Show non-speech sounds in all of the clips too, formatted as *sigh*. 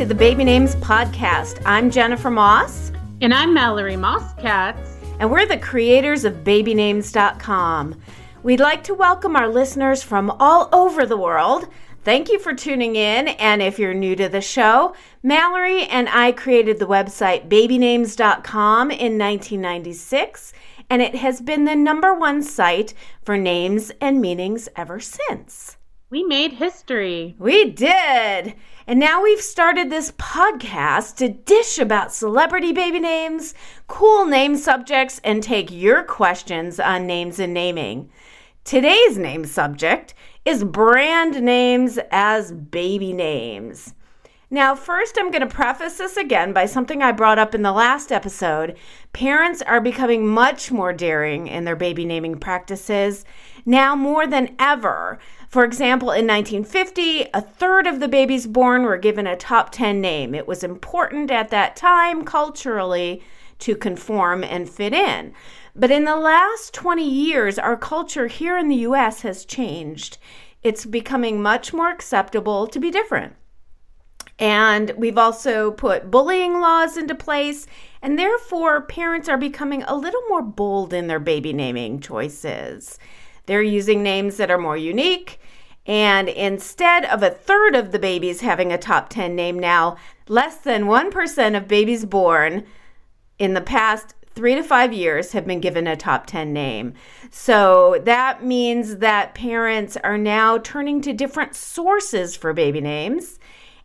to the Baby Names Podcast. I'm Jennifer Moss. And I'm Mallory Moss Katz. And we're the creators of BabyNames.com. We'd like to welcome our listeners from all over the world. Thank you for tuning in. And if you're new to the show, Mallory and I created the website babynames.com in 1996, and it has been the number one site for names and meanings ever since. We made history. We did. And now we've started this podcast to dish about celebrity baby names, cool name subjects, and take your questions on names and naming. Today's name subject is brand names as baby names. Now, first, I'm going to preface this again by something I brought up in the last episode. Parents are becoming much more daring in their baby naming practices now more than ever. For example, in 1950, a third of the babies born were given a top 10 name. It was important at that time culturally to conform and fit in. But in the last 20 years, our culture here in the US has changed. It's becoming much more acceptable to be different. And we've also put bullying laws into place, and therefore parents are becoming a little more bold in their baby naming choices. They're using names that are more unique. And instead of a third of the babies having a top 10 name now, less than 1% of babies born in the past three to five years have been given a top 10 name. So that means that parents are now turning to different sources for baby names.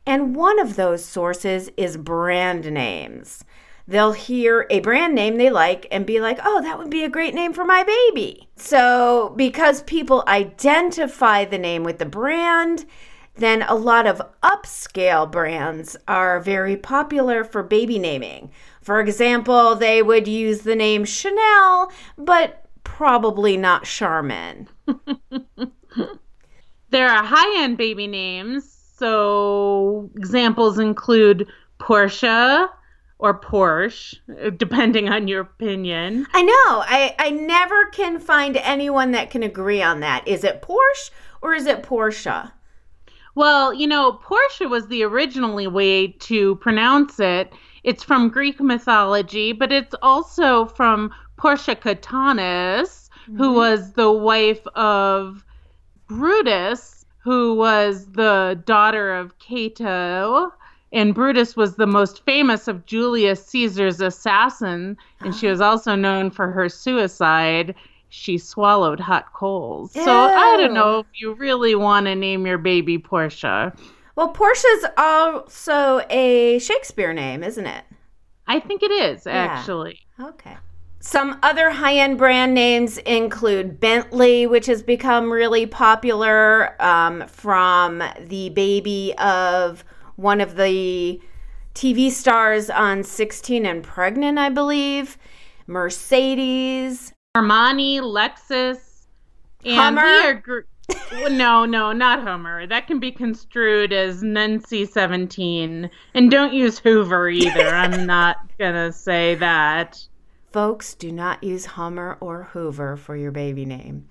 And one of those sources is brand names they'll hear a brand name they like and be like, oh, that would be a great name for my baby. So, because people identify the name with the brand, then a lot of upscale brands are very popular for baby naming. For example, they would use the name Chanel, but probably not Charmin. *laughs* there are high end baby names. So, examples include Porsche, or Porsche, depending on your opinion. I know. I, I never can find anyone that can agree on that. Is it Porsche or is it Porsche? Well, you know, Porsche was the originally way to pronounce it. It's from Greek mythology, but it's also from Portia Catonis, mm-hmm. who was the wife of Brutus, who was the daughter of Cato and Brutus was the most famous of Julius Caesar's assassin, and she was also known for her suicide. She swallowed hot coals. Ew. So I don't know if you really want to name your baby Portia. Well, Portia's also a Shakespeare name, isn't it? I think it is, actually. Yeah. Okay. Some other high end brand names include Bentley, which has become really popular um, from the baby of one of the TV stars on 16 and Pregnant, I believe. Mercedes, Armani, Lexus, and Hummer. we are. Gr- no, no, not Hummer. That can be construed as NC-17. And don't use Hoover either. I'm *laughs* not going to say that. Folks, do not use Hummer or Hoover for your baby name.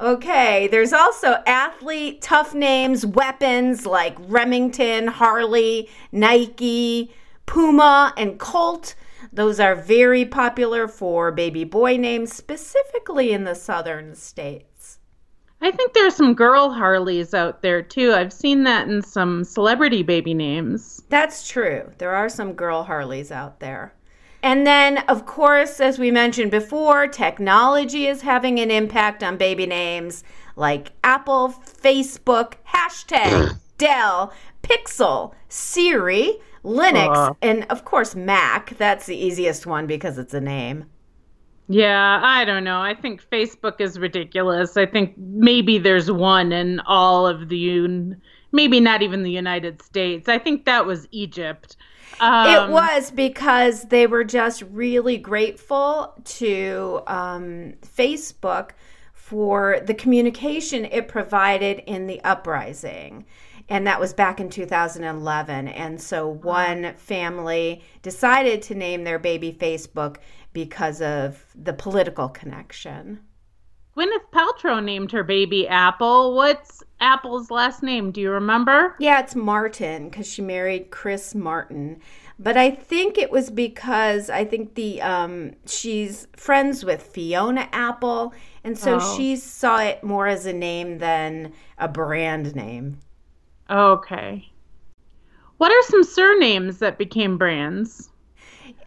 Okay, there's also athlete tough names, weapons like Remington, Harley, Nike, Puma, and Colt. Those are very popular for baby boy names, specifically in the southern states. I think there's some girl Harleys out there too. I've seen that in some celebrity baby names. That's true. There are some girl Harleys out there. And then, of course, as we mentioned before, technology is having an impact on baby names like Apple, Facebook, hashtag, *clears throat* Dell, Pixel, Siri, Linux, uh, and of course, Mac. That's the easiest one because it's a name. Yeah, I don't know. I think Facebook is ridiculous. I think maybe there's one in all of the, maybe not even the United States. I think that was Egypt. Um, it was because they were just really grateful to um, Facebook for the communication it provided in the uprising. And that was back in 2011. And so one family decided to name their baby Facebook because of the political connection. Gwyneth Paltrow named her baby Apple. What's Apple's last name? Do you remember? Yeah, it's Martin because she married Chris Martin. But I think it was because I think the um, she's friends with Fiona Apple, and so Oh. she saw it more as a name than a brand name. Okay. What are some surnames that became brands?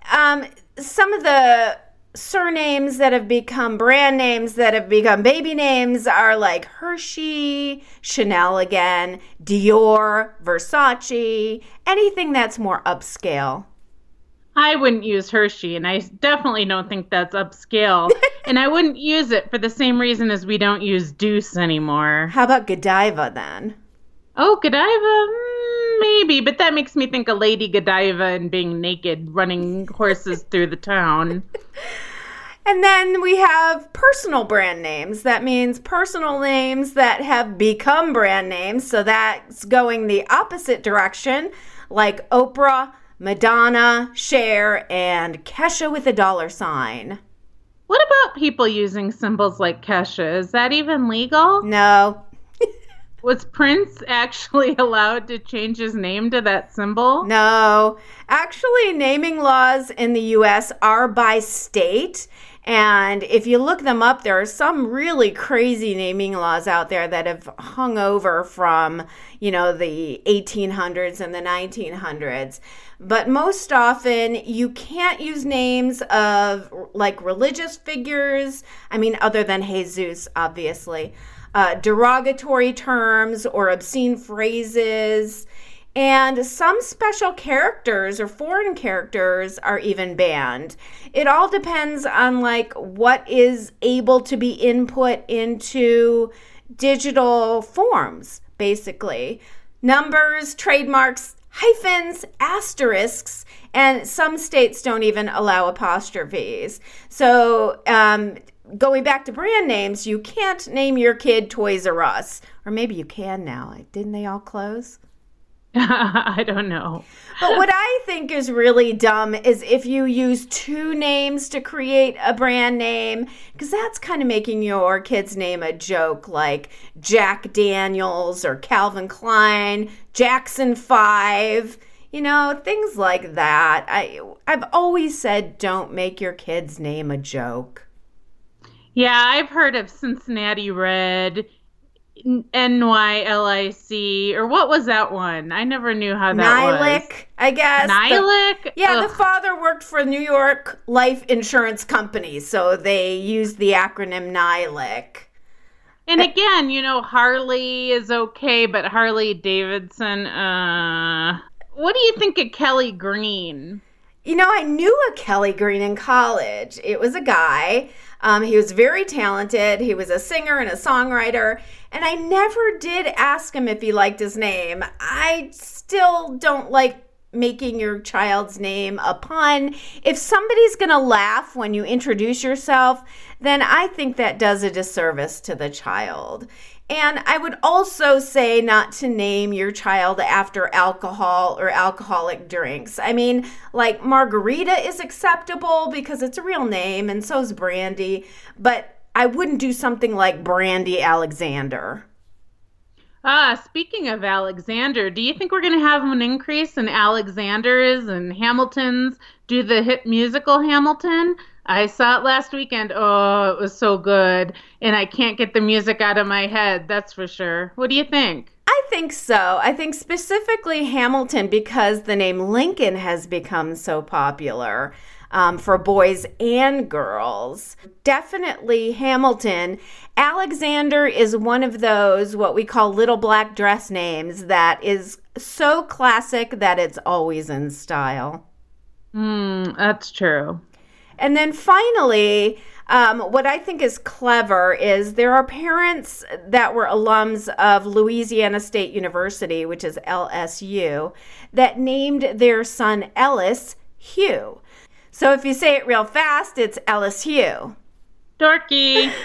Um, some of the surnames that have become brand names that have become baby names are like Hershey, Chanel again, Dior, Versace, anything that's more upscale. I wouldn't use Hershey, and I definitely don't think that's upscale. *laughs* and I wouldn't use it for the same reason as we don't use Deuce anymore. How about Godiva then? Oh, Godiva? Mm, maybe, but that makes me think of Lady Godiva and being naked running horses through the town. *laughs* And then we have personal brand names. That means personal names that have become brand names. So that's going the opposite direction, like Oprah, Madonna, Cher, and Kesha with a dollar sign. What about people using symbols like Kesha? Is that even legal? No, Was Prince actually *laughs* allowed to change his name to that symbol? no. Actually, naming laws in the US are by state. And if you look them up, there are some really crazy naming laws out there that have hung over from, you know, the 1800s and the 1900s. But most often, you can't use names of like religious figures. I mean, other than Jesus, obviously. Uh, derogatory terms or obscene phrases. And some special characters or foreign characters are even banned. It all depends on like what is able to be input into digital forms, basically. Numbers, trademarks, hyphens, asterisks, and some states don't even allow apostrophes. So, um, going back to brand names, you can't name your kid Toys R Us. Or maybe you can now. Didn't they all close? *laughs* I don't know. But what I think is really dumb is if you use two names to create a brand name, because that's kind of making your kid's name a joke, like Jack Daniels or Calvin Klein, Jackson 5, you know, things like that. I, I've always said don't make your kid's name a joke. Yeah, I've heard of Cincinnati Red, NYLIC, or what was that one? I never knew how that was. Nylick, I guess. The- Yeah, Ugh. the father worked for New York Life Insurance Company, so they used the acronym NYLIC. And again, you know, Harley is okay, but Harley Davidson, uh. What do you think of Kelly Green? You know, I knew a Kelly Green in college. It was a guy. Um, he was very talented. He was a singer and a songwriter. And I never did ask him if he liked his name. I still don't like making your child's name a pun. If somebody's going to laugh when you introduce yourself, then I think that does a disservice to the child. And I would also say not to name your child after alcohol or alcoholic drinks. I mean, like Margarita is acceptable because it's a real name, and so is Brandy, but I wouldn't do something like Brandy Alexander. Ah, speaking of Alexander, do you think we're going to have an increase in Alexanders and Hamiltons? Do the hit musical Hamilton? I saw it last weekend. Oh, it was so good. And I can't get the music out of my head, that's for sure. What do you think? I think so. I think specifically Hamilton because the name Lincoln has become so popular um, for boys and girls. Definitely Hamilton. Alexander is one of those, what we call little black dress names, that is so classic that it's always in style. Hmm, that's true. And then finally, um, what I think is clever is there are parents that were alums of Louisiana State University, which is LSU, that named their son Ellis Hugh. So if you say it real fast, it's Ellis Hugh. Dorky. *laughs*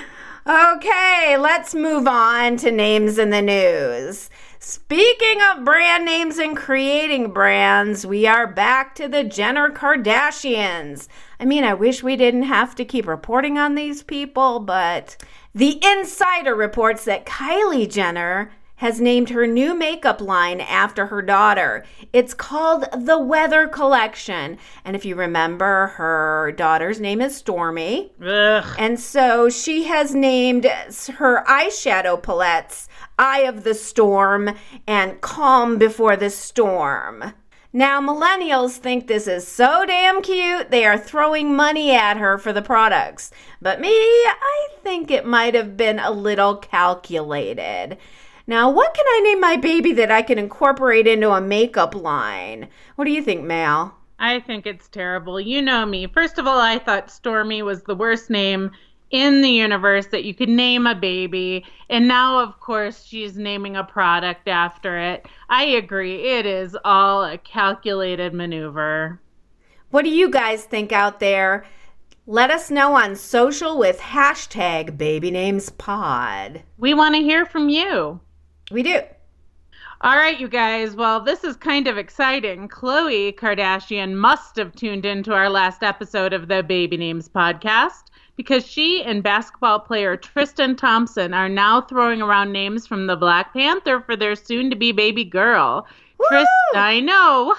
Okay, let's move on to names in the news. Speaking of brand names and creating brands, we are back to the Jenner Kardashians. I mean, I wish we didn't have to keep reporting on these people, but the insider reports that Kylie Jenner has named her new makeup line after her daughter. It's called the Weather Collection. And if you remember, her daughter's name is Stormi. Ugh. And so she has named her eyeshadow palettes Eye of the Storm and Calm Before the Storm. Now, millennials think this is so damn cute, they are throwing money at her for the products. But me, I think it might have been a little calculated. Now, what can I name my baby that I can incorporate into a makeup line? What do you think, Mal? I think it's terrible. You know me. First of all, I thought Stormi was the worst name in the universe that you could name a baby. And now, of course, she's naming a product after it. I agree. It is all a calculated maneuver. What do you guys think out there? Let us know on social with hashtag babynamespod. We want to hear from you. We do. All right, you guys. Well, this is kind of exciting. Khloe Kardashian must have tuned into our last episode of the Baby Names podcast because she and basketball player Tristan Thompson are now throwing around names from the Black Panther for their soon to be baby girl. Tristan, I know.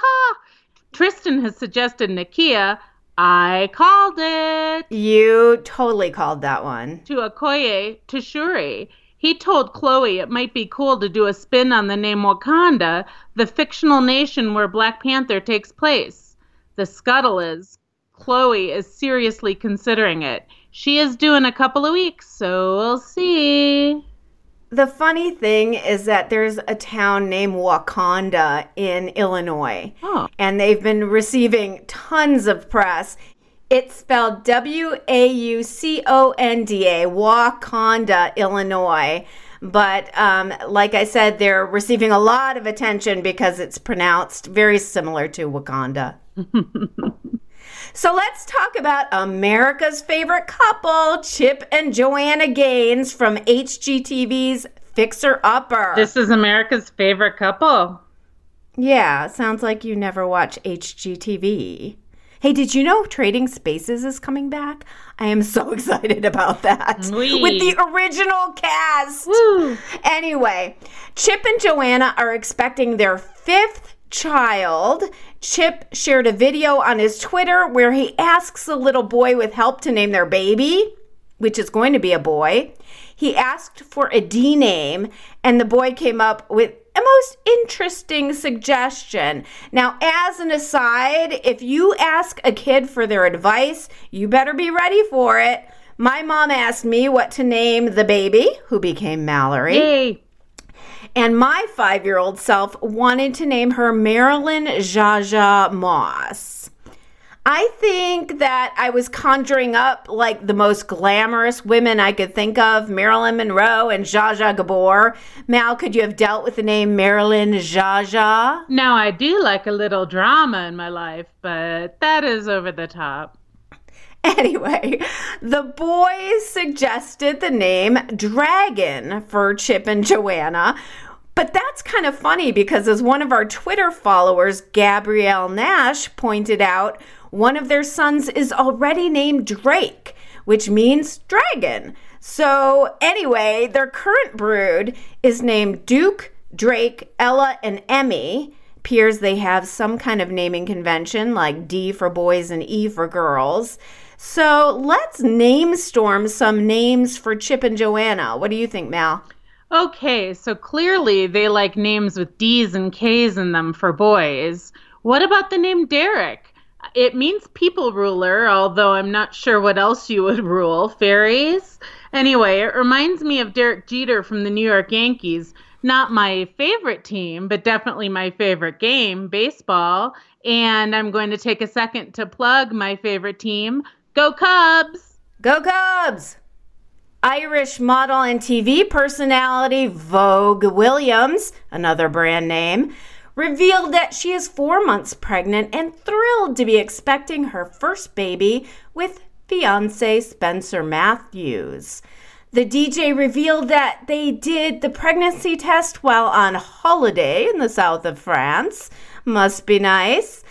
Tristan has suggested Nakia. I called it. You totally called that one. To Okoye Tashuri. He told Khloe it might be cool to do a spin on the name Wakanda, the fictional nation where Black Panther takes place. The scuttle is Khloe is seriously considering it. She is due in a couple of weeks, so we'll see. The funny thing is that there's a town named Wauconda in Illinois, Oh. and they've been receiving tons of press. It's spelled W A U C O N D A, Wauconda, Illinois. But um, like I said, they're receiving a lot of attention because it's pronounced very similar to Wakanda. *laughs* So let's talk about America's favorite couple, Chip and Joanna Gaines from HGTV's Fixer Upper. This is America's favorite couple. yeah, sounds like you never watch HGTV. Hey, did you know Trading Spaces is coming back? I am so *laughs* excited about that. With the original cast. Woo! Anyway, Chip and Joanna are expecting their fifth child. Chip shared a video on his Twitter where he asks the little boy with help to name their baby, which is going to be a boy. He asked for a D name, and the boy came up with a most interesting suggestion. Now, as an aside, if you ask a kid for their advice, you better be ready for it. My mom asked me what to name the baby, who became Mallory. Yay! And my five year old self wanted to name her Marilyn Zsa Zsa Moss. I think that I was conjuring up like the most glamorous women I could think of Marilyn Monroe and Zsa Zsa Gabor. Mal, could you have dealt with the name Marilyn Zsa Zsa? Now, I do like a little drama in my life, but that is over the top. Anyway, the boys suggested the name Dragon for Chip and Joanna. But that's kind of funny because, as one of our Twitter followers, Gabrielle Nash, pointed out, one of their sons is already named Drake, which means dragon. So, anyway, their current brood is named Duke, Drake, Ella, and Emmy appears they have some kind of naming convention like D for boys and E for girls. So let's name storm some names for Chip and Joanna. What do you think, Mal? Okay, so clearly they like names with D's and K's in them for boys. What about the name Derek? It means people ruler, although I'm not sure what else you would *laughs* rule. Fairies? Anyway, it reminds me of Derek Jeter from the New York Yankees. Not my favorite team, but definitely my favorite game, baseball. And I'm going to take a second to plug my favorite team. Go Cubs! Go Cubs! Irish model and TV personality Vogue Williams, another brand name, revealed that she is four months pregnant and thrilled to be expecting her first baby with fiance Spencer Matthews. The DJ revealed that they did the pregnancy test while on holiday in the south of France. Must be nice.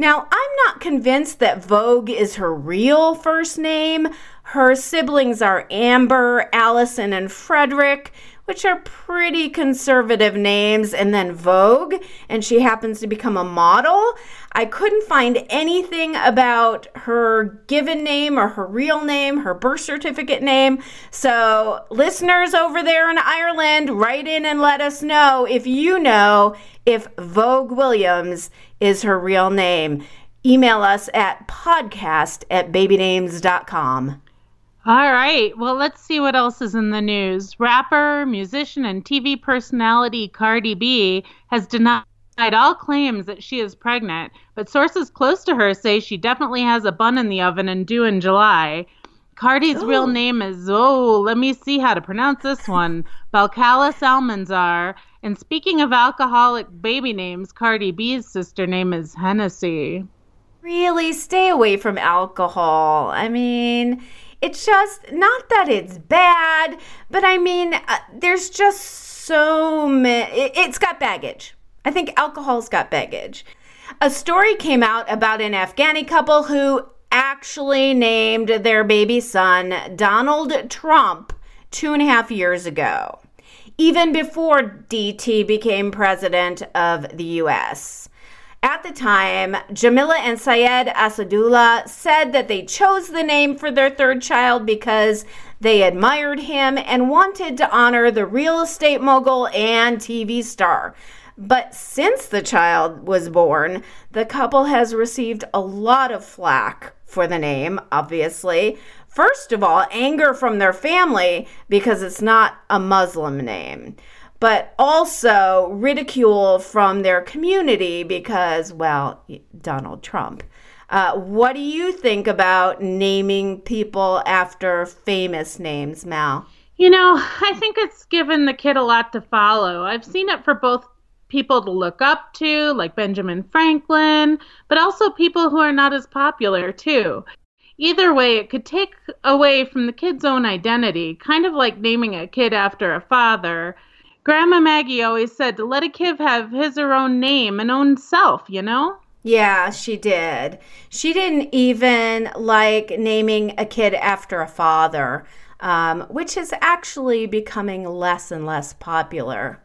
Now, I'm not convinced that Vogue is her real first name. Her siblings are Amber, Allison, and Frederick which are pretty conservative names, and then Vogue, and she happens to become a model. I couldn't find anything about her given name or her real name, her birth certificate name. So, listeners over there in Ireland, write in and let us know if you know if Vogue Williams is her real name. Email us at podcast at babynames.com. All right. Well, let's see what else is in the news. Rapper, musician, and TV personality Cardi B has denied all claims that she is pregnant, but sources close to her say she definitely has a bun in the oven and due in July. Cardi's Ooh. real name is, oh, let me see how to pronounce this one, *laughs* Belcalis Almanzar. And speaking of alcoholic baby names, Cardi B's sister name is Hennessy. Really? Stay away from alcohol. I mean, it's just not that it's bad, but I mean, uh, there's just so many. It, it's got baggage. I think alcohol's got baggage. A story came out about an Afghani couple who actually named their baby son Donald Trump two and a half years ago, even before DT became president of the US. At the time, Jamila and Syed Asadullah said that they chose the name for their third child because they admired him and wanted to honor the real estate mogul and TV star. But since the child was born, the couple has received a lot of flack for the name, obviously. First of all, anger from their family because it's not a Muslim name but also ridicule from their community because, well, Donald Trump. Uh, what do you think about naming people after famous names, Mal? You know, I think it's given the kid a lot to follow. I've seen it for both people to look up to, like Benjamin Franklin, but also people who are not as popular, too. Either way, it could take away from the kid's own identity, kind of like naming a kid after a father Grandma Maggie always said to let a kid have his or own name and own self, you know? Yeah, she did. She didn't even like naming a kid after a father, um, which is actually becoming less and less popular.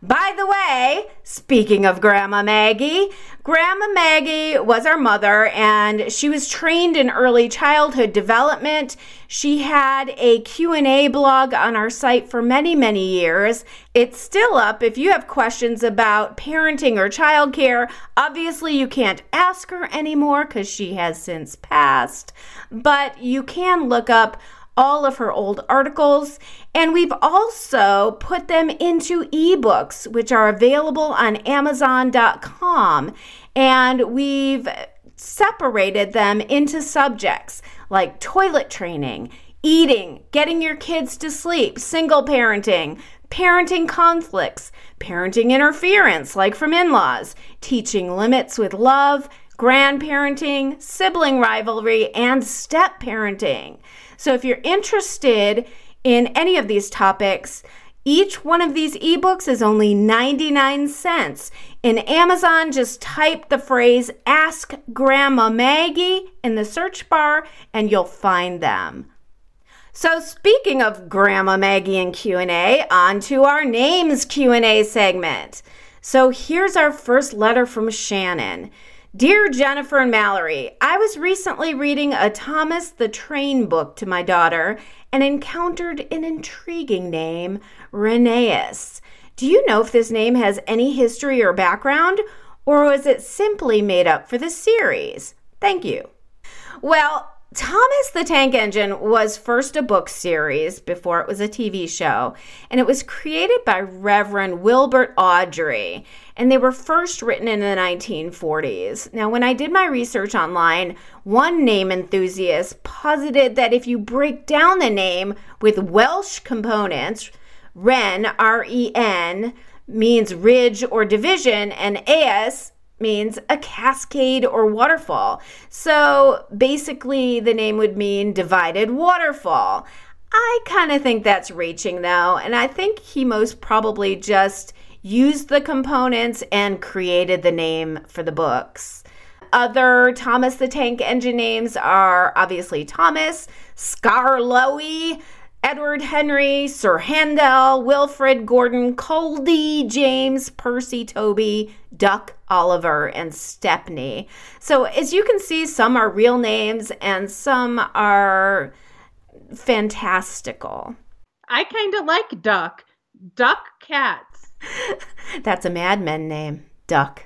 By the way, speaking of Grandma Maggie, Grandma Maggie was our mother and she was trained in early childhood development. She had a Q&A blog on our site for many, many years. It's still up if you have questions about parenting or childcare. Obviously, you can't ask her anymore cuz she has since passed, but you can look up all of her old articles, and we've also put them into ebooks, which are available on Amazon.com. And we've separated them into subjects like toilet training, eating, getting your kids to sleep, single parenting, parenting conflicts, parenting interference, like from in laws, teaching limits with love, grandparenting, sibling rivalry, and step parenting. So if you're interested in any of these topics, each one of these ebooks is only 99 cents. In Amazon, just type the phrase Ask Grandma Maggie in the search bar and you'll find them. So speaking of Grandma Maggie and Q&A, on to our names Q&A segment. So here's our first letter from Shannon. Dear Jennifer and Mallory, I was recently reading a Thomas the Train book to my daughter and encountered an intriguing name, Rheneas. Do you know if this name has any history or background, or was it simply made up for the series? Thank you. Well, Thomas the Tank Engine was first a book series before it was a TV show, and it was created by Reverend Wilbert Awdry, and they were first written in the 1940s. Now, when I did my research online, one name enthusiast posited that if you break down the name with Welsh components, Ren, R E N, means ridge or division, and AS means a cascade or waterfall. So basically, the name would mean divided waterfall. I kind of think that's reaching though, and I think he most probably just used the components and created the name for the books. Other Thomas the Tank Engine names are obviously Thomas, Skarloey, Edward Henry, Sir Handel, Wilfred, Gordon, Coldy, James, Percy, Toby, Duck, Oliver, and Stepney. So, as you can see, some are real names and some are fantastical. I kind of like Duck. Duck Katz. *laughs* That's a Mad Men name, Duck.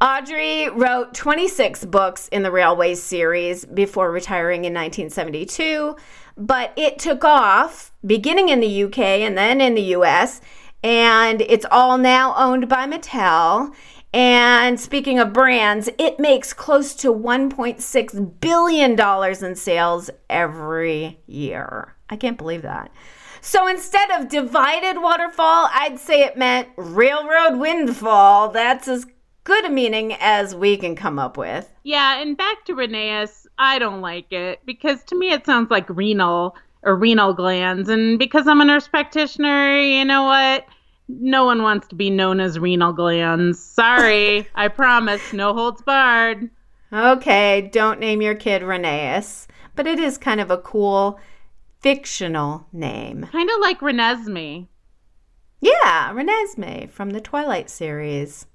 Awdry wrote 26 books in the Railway series before retiring in 1972, but it took off beginning in the UK and then in the US, and it's all now owned by Mattel. And speaking of brands, it makes close to $1.6 billion in sales every year. I can't believe that. So instead of divided waterfall, I'd say it meant railroad windfall. That's as good a meaning as we can come up with. Yeah, and back to Rheneas, I don't like it because to me it sounds like renal or renal glands. And because I'm a nurse practitioner, you know what? No one wants to be known as renal glands. Sorry, *laughs* I promise, no holds barred. Okay, don't name your kid Rheneas, but it is kind of a cool fictional name. Kind of like Renesmee. Yeah, Renesmee from the Twilight series.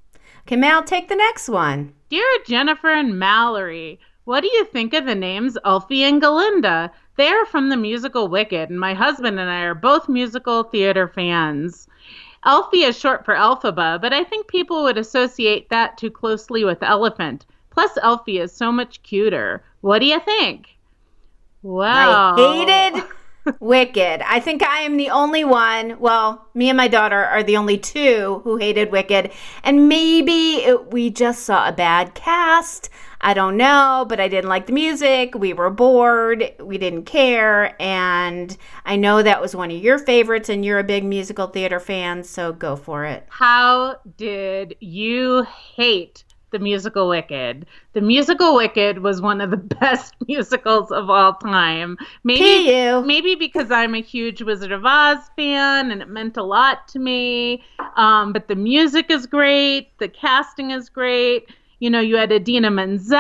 Okay, Mal, take the next one. Dear Jennifer and Mallory, what do you think of the names Elfie and Galinda? They are from the musical Wicked, and my husband and I are both musical theater fans. Elfie is short for Elphaba, but I think people would associate that too closely with elephant. Plus, Elfie is so much cuter. What do you think? Wow. I hated *laughs* Wicked. I think I am the only one. Well, me and my daughter are the only two who hated Wicked. And maybe it, we just saw a bad cast. I don't know, but I didn't like the music. We were bored. We didn't care. And I know that was one of your favorites, and you're a big musical theater fan, so go for it. How did you hate the musical Wicked? The musical Wicked was one of the *laughs* best musicals of all time. Maybe, you. maybe because I'm a huge Wizard of Oz fan and it meant a lot to me. Um, but the music is great. The casting is great you know, you had Idina Menzel.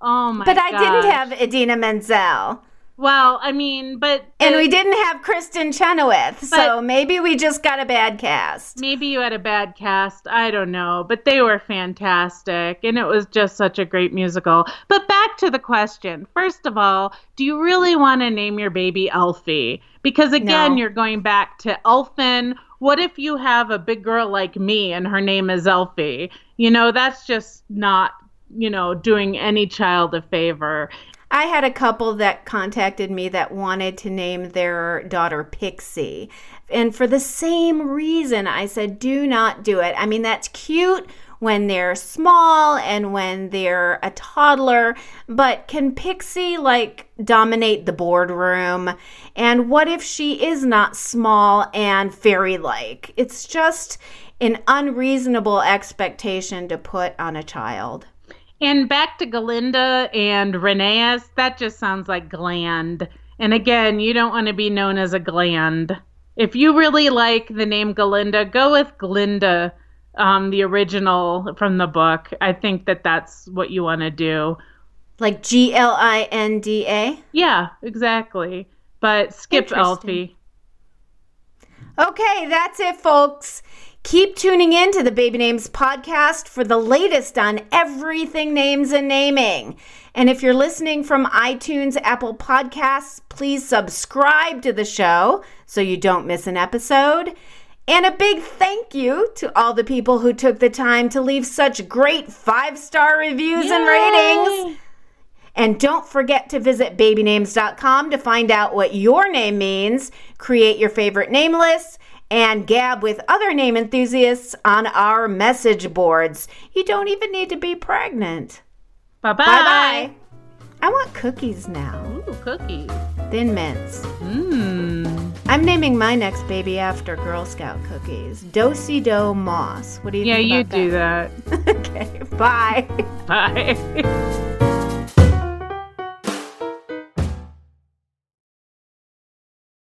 Oh my! God. But I gosh. didn't have Idina Menzel. Well, I mean, but and we didn't have Kristin Chenoweth, so maybe we just got a bad cast. Maybe you had a bad cast. I don't know, but they were fantastic, and it was just such a great musical. But back to the question. First of all, do you really want to name your baby Elfie? Because again, no. you're going back to Elfin what if you have a big girl like me and her name is Elfie? You know, that's just not, you know, doing any child a favor. I had a couple that contacted me that wanted to name their daughter Pixie. And for the same reason, I said, do not do it. I mean, that's cute when they're small and when they're a toddler, but can Pixie like dominate the boardroom? And what if she is not small and fairy like? It's just an unreasonable expectation to put on a child. And back to Galinda and Rheneas, that just sounds like gland. And again, you don't want to be known as a gland. If you really like the name Galinda, go with Glinda um, the original from the book. I think that that's what you want to do. Like G L I N D A? Yeah, exactly. But skip Elfie. Okay, that's it, folks. Keep tuning in to the Baby Names podcast for the latest on everything names and naming. And if you're listening from iTunes, Apple Podcasts, please subscribe to the show so you don't miss an episode. And a big thank you to all the people who took the time to leave such great five star reviews Yay! and ratings. And don't forget to visit babynames.com to find out what your name means, create your favorite name lists, and gab with other name enthusiasts on our message boards. You don't even need to be pregnant. Bye bye. Bye bye. I want cookies now. Ooh, cookies. Thin mints. Mmm. I'm naming my next baby after Girl Scout cookies. Dosey Do Moss. What do you yeah, think? Yeah, you do that. *laughs* okay. Bye. Bye. *laughs*